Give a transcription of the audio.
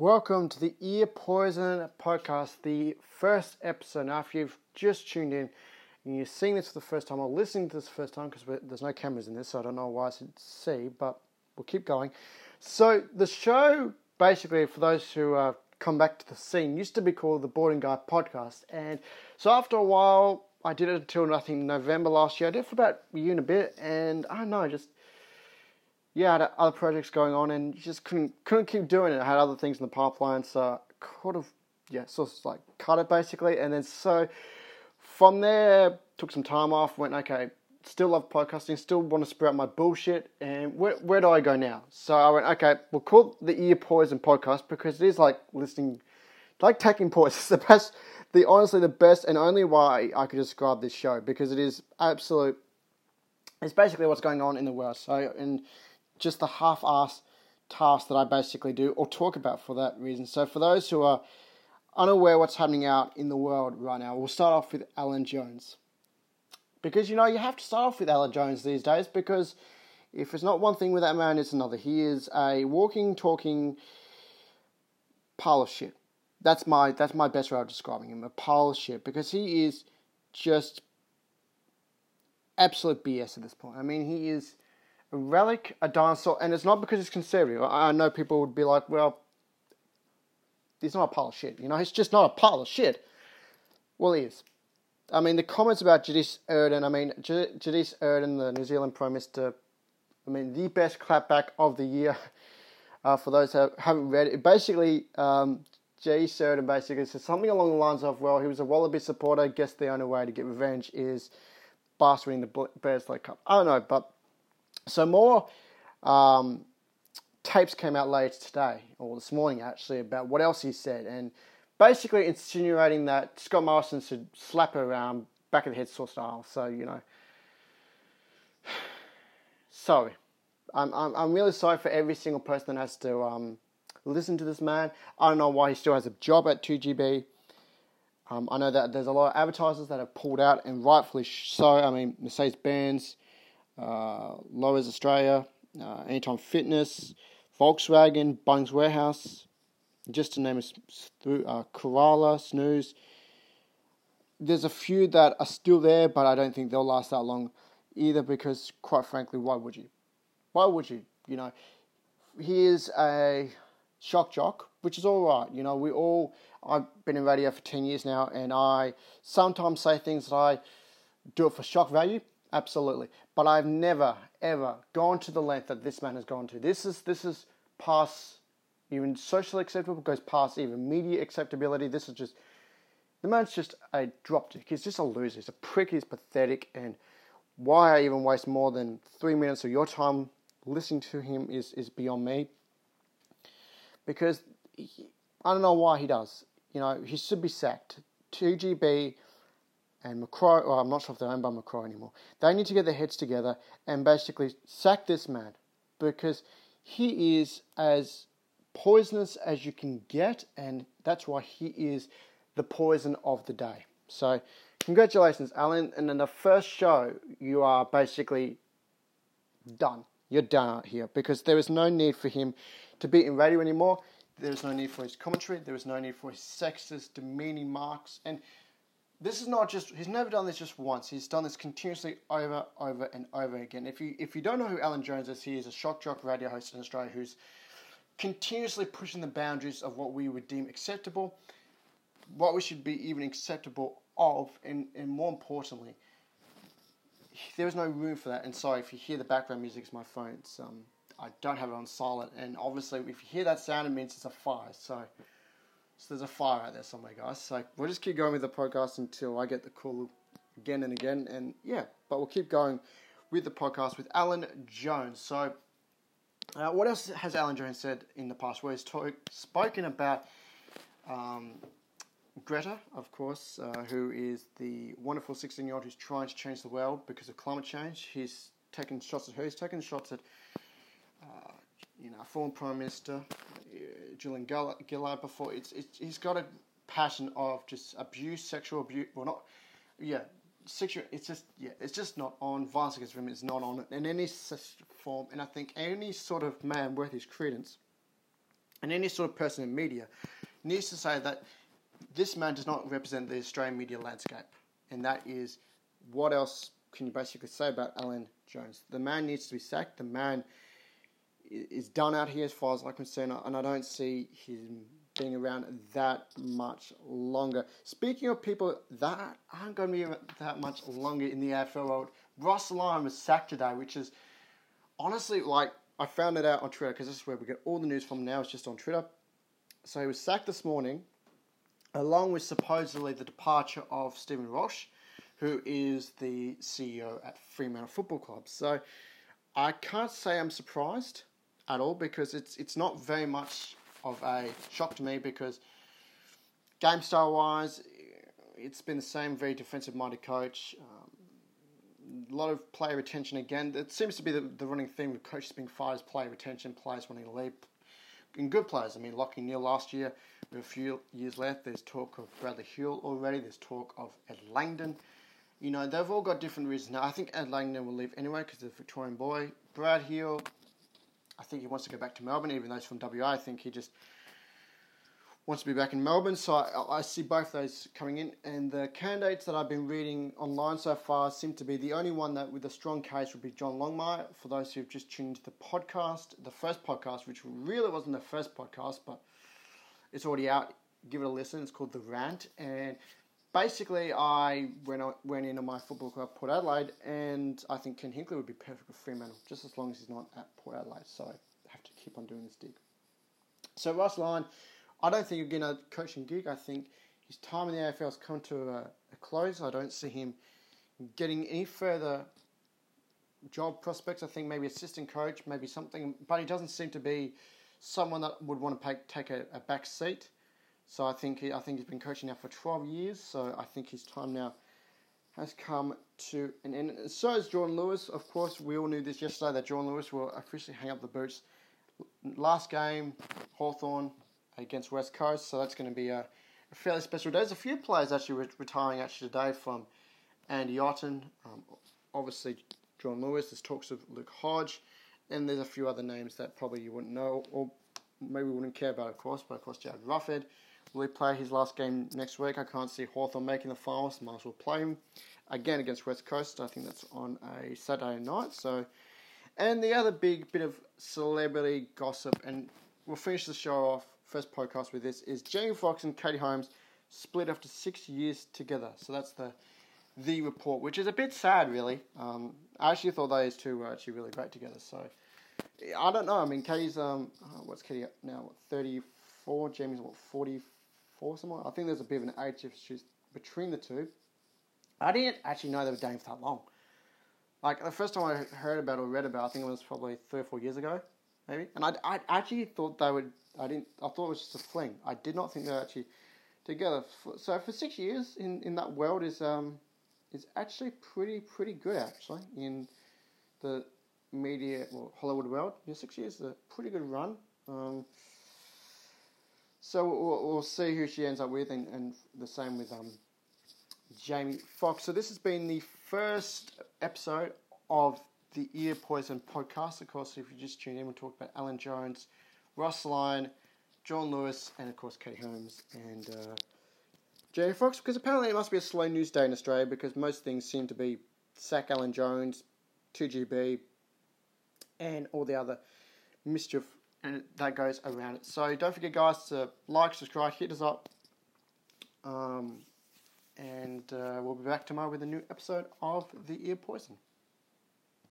Welcome to the Ear Poison podcast, the first episode. Now, if you've just tuned in and you're seeing this for the first time or listening to this for the first time, because there's no cameras in this, so I don't know why I should see, but we'll keep going. So, the show, basically, for those who uh, come back to the scene, used to be called the Boarding Guy Podcast. And so, after a while, I did it until I think November last year. I did it for about a year and a bit, and I don't know, just yeah, had other projects going on and just couldn't couldn't keep doing it. I had other things in the pipeline, so I could have yeah, sort of like cut it basically. And then so from there, took some time off. Went okay, still love podcasting, still want to spread out my bullshit. And where where do I go now? So I went okay, we'll call the Ear Poison podcast because it is like listening, like taking poison. It's the best, the honestly the best and only way I could describe this show because it is absolute. It's basically what's going on in the world. So and just the half-ass task that I basically do or talk about for that reason. So for those who are unaware what's happening out in the world right now, we'll start off with Alan Jones. Because you know you have to start off with Alan Jones these days because if it's not one thing with that man, it's another. He is a walking, talking pile of shit. That's my that's my best way of describing him, a pile of shit, because he is just absolute BS at this point. I mean, he is a relic, a dinosaur, and it's not because it's conservative. I know people would be like, well, he's not a pile of shit. You know, it's just not a pile of shit. Well, he is. I mean, the comments about Jacinda Ardern, I mean, Jacinda Ardern, the New Zealand Prime Minister, I mean, the best clapback of the year. Uh, for those who haven't read it, basically, um, Jacinda Ardern basically said something along the lines of, well, he was a Wallaby supporter, guess the only way to get revenge is bastarding the Bledisloe Cup. I don't know, but so more um, tapes came out later today, or this morning actually, about what else he said, and basically insinuating that Scott Morrison should slap her around back of the head sort of style. So you know, sorry, I'm I'm I'm really sorry for every single person that has to um, listen to this man. I don't know why he still has a job at 2GB. Um, I know that there's a lot of advertisers that have pulled out, and rightfully so. I mean, Mercedes Benz, uh, Lowes Australia, uh, Anytime Fitness, Volkswagen, Bunnings Warehouse, just to name a uh, Koala, Snooze. There's a few that are still there, but I don't think they'll last that long either because, quite frankly, why would you? Why would you? You know, he is a shock jock, which is all right. You know, we all, I've been in radio for 10 years now, and I sometimes say things that I do it for shock value. Absolutely. But I've never, ever gone to the length that this man has gone to. This is this is past even socially acceptable, goes past even media acceptability. This is just the man's just a dropkick. He's just a loser. He's a prick. He's pathetic. And why I even waste more than three minutes of your time listening to him is is beyond me. Because he, I don't know why he does. You know, he should be sacked. 2GB and Macquarie, well, oh, I'm not sure if they're owned by Macquarie anymore. They need to get their heads together and basically sack this man because he is as poisonous as you can get, and that's why he is the poison of the day. So, congratulations, Alan. And in the first show, you are basically done. You're done out here because there is no need for him to be in radio anymore. There is no need for his commentary. There is no need for his sexist, demeaning marks. And this is not just he's never done this just once. He's done this continuously over, over, and over again. If you if you don't know who Alan Jones is, he is a shock jock radio host in Australia who's continuously pushing the boundaries of what we would deem acceptable, what we should be even acceptable of, and, and more importantly, there is no room for that. And sorry if you hear the background music, it's my phone. It's, um, I don't have it on silent, and obviously if you hear that sound, it means it's a fire. So so there's a fire out there somewhere, guys. So we'll just keep going with the podcast until I get the call again and again. And yeah, but we'll keep going with the podcast with Alan Jones. So, uh, what else has Alan Jones said in the past? Well, he's spoken about um, Greta, of course, uh, who is the wonderful 16 year old who's trying to change the world because of climate change. He's taken shots at her, he's taken shots at uh, you know, former Prime Minister, Julia Gillard before. It's, it's he's got a pattern of just abuse, sexual abuse. Well, not yeah, sexual. It's just yeah, it's just not on violence against women. It's not on in any form. And I think any sort of man worth his credence and any sort of person in media needs to say that this man does not represent the Australian media landscape, and that is what else can you basically say about Alan Jones? The man needs to be sacked. The man is done out here as far as I'm concerned, and I don't see him being around that much longer. Speaking of people that aren't going to be that much longer in the AFL world, Ross Lyon was sacked today, which is honestly like I found it out on Twitter because this is where we get all the news from now. It's just on Twitter. So he was sacked this morning, along with supposedly the departure of Stephen Rosich, who is the CEO at Fremantle Football Club. So I can't say I'm surprised at all because it's it's not very much of a shock to me because game style wise, it's been the same very defensive minded coach. Um, a lot of player retention again. It seems to be the, the running theme with coaches being fired player retention, players wanting to leave. And good players. I mean, Lachie Neale last year, with a few years left, there's talk of Bradley Hill already. There's talk of Ed Langdon. You know, they've all got different reasons. Now, I think Ed Langdon will leave anyway because he's a Victorian boy. Brad Hill, I think he wants to go back to Melbourne, even though he's from WA. I think he just wants to be back in Melbourne. So I, I, see both those coming in. And the candidates that I've been reading online so far seem to be the only one that with a strong case would be John Longmire. For those who've just tuned into the podcast, the first podcast, which really wasn't the first podcast, but it's already out. Give it a listen. It's called The Rant. And basically, I went, on, went into my football club, Port Adelaide, and I think Ken Hinkley would be perfect for Fremantle, just as long as he's not at Port Adelaide. So I have to keep on doing this dig. So Ross Lyon, I don't think he'll get a coaching gig. I think his time in the AFL has come to a, a close. I don't see him getting any further job prospects. I think maybe assistant coach, maybe something, but he doesn't seem to be someone that would want to pay, take a, a back seat. So I think he, I think he's been coaching now for 12 years. So I think his time now has come to an end. So is Jordan Lewis. Of course, we all knew this yesterday that Jordan Lewis will officially hang up the boots. Last game, Hawthorn against West Coast. So that's going to be a, a fairly special day. There's a few players actually re- retiring actually today from Andy Otten. Um, obviously, John Lewis. There's talks of Luke Hodge. And there's a few other names that probably you wouldn't know or maybe wouldn't care about, of course. But of course, Jarryd Roughead Will he play his last game next week? I can't see Hawthorn making the finals. Might as well play him again against West Coast. I think that's on a Saturday night. So, and the other big bit of celebrity gossip, and we'll finish the show off first podcast with this is Jamie Foxx and Katie Holmes split after six years together. So that's the the report, which is a bit sad, really. Um, I actually thought those two were actually really great together. So I don't know. I mean, Katie's um, what's Katie now? Thirty four. Jamie's what forty four somewhere. I think there's a bit of an age difference between the two. I didn't actually know they were dating for that long. Like the first time I heard about or read about, I think it was probably three or four years ago, maybe. And I, I actually thought they would. I didn't. I thought it was just a fling. I did not think they were actually together. So for six years in, in that world is um is actually pretty pretty good actually in the media well Hollywood world. Yeah, six years is a pretty good run. Um, so we'll, we'll, see who she ends up with, and, and the same with um, Jamie Foxx. So this has been the first episode of the Ear Poison podcast. Of course, if you just tune in, we'll talk about Alan Jones, Ross Lyon, John Lewis, and of course Kate Holmes and uh, Jamie Foxx. Because apparently it must be a slow news day in Australia because most things seem to be sack Alan Jones, 2GB, and all the other mischief and that goes around it. So don't forget, guys, to like, subscribe, hit us up, um, and uh, we'll be back tomorrow with a new episode of The Ear Poison.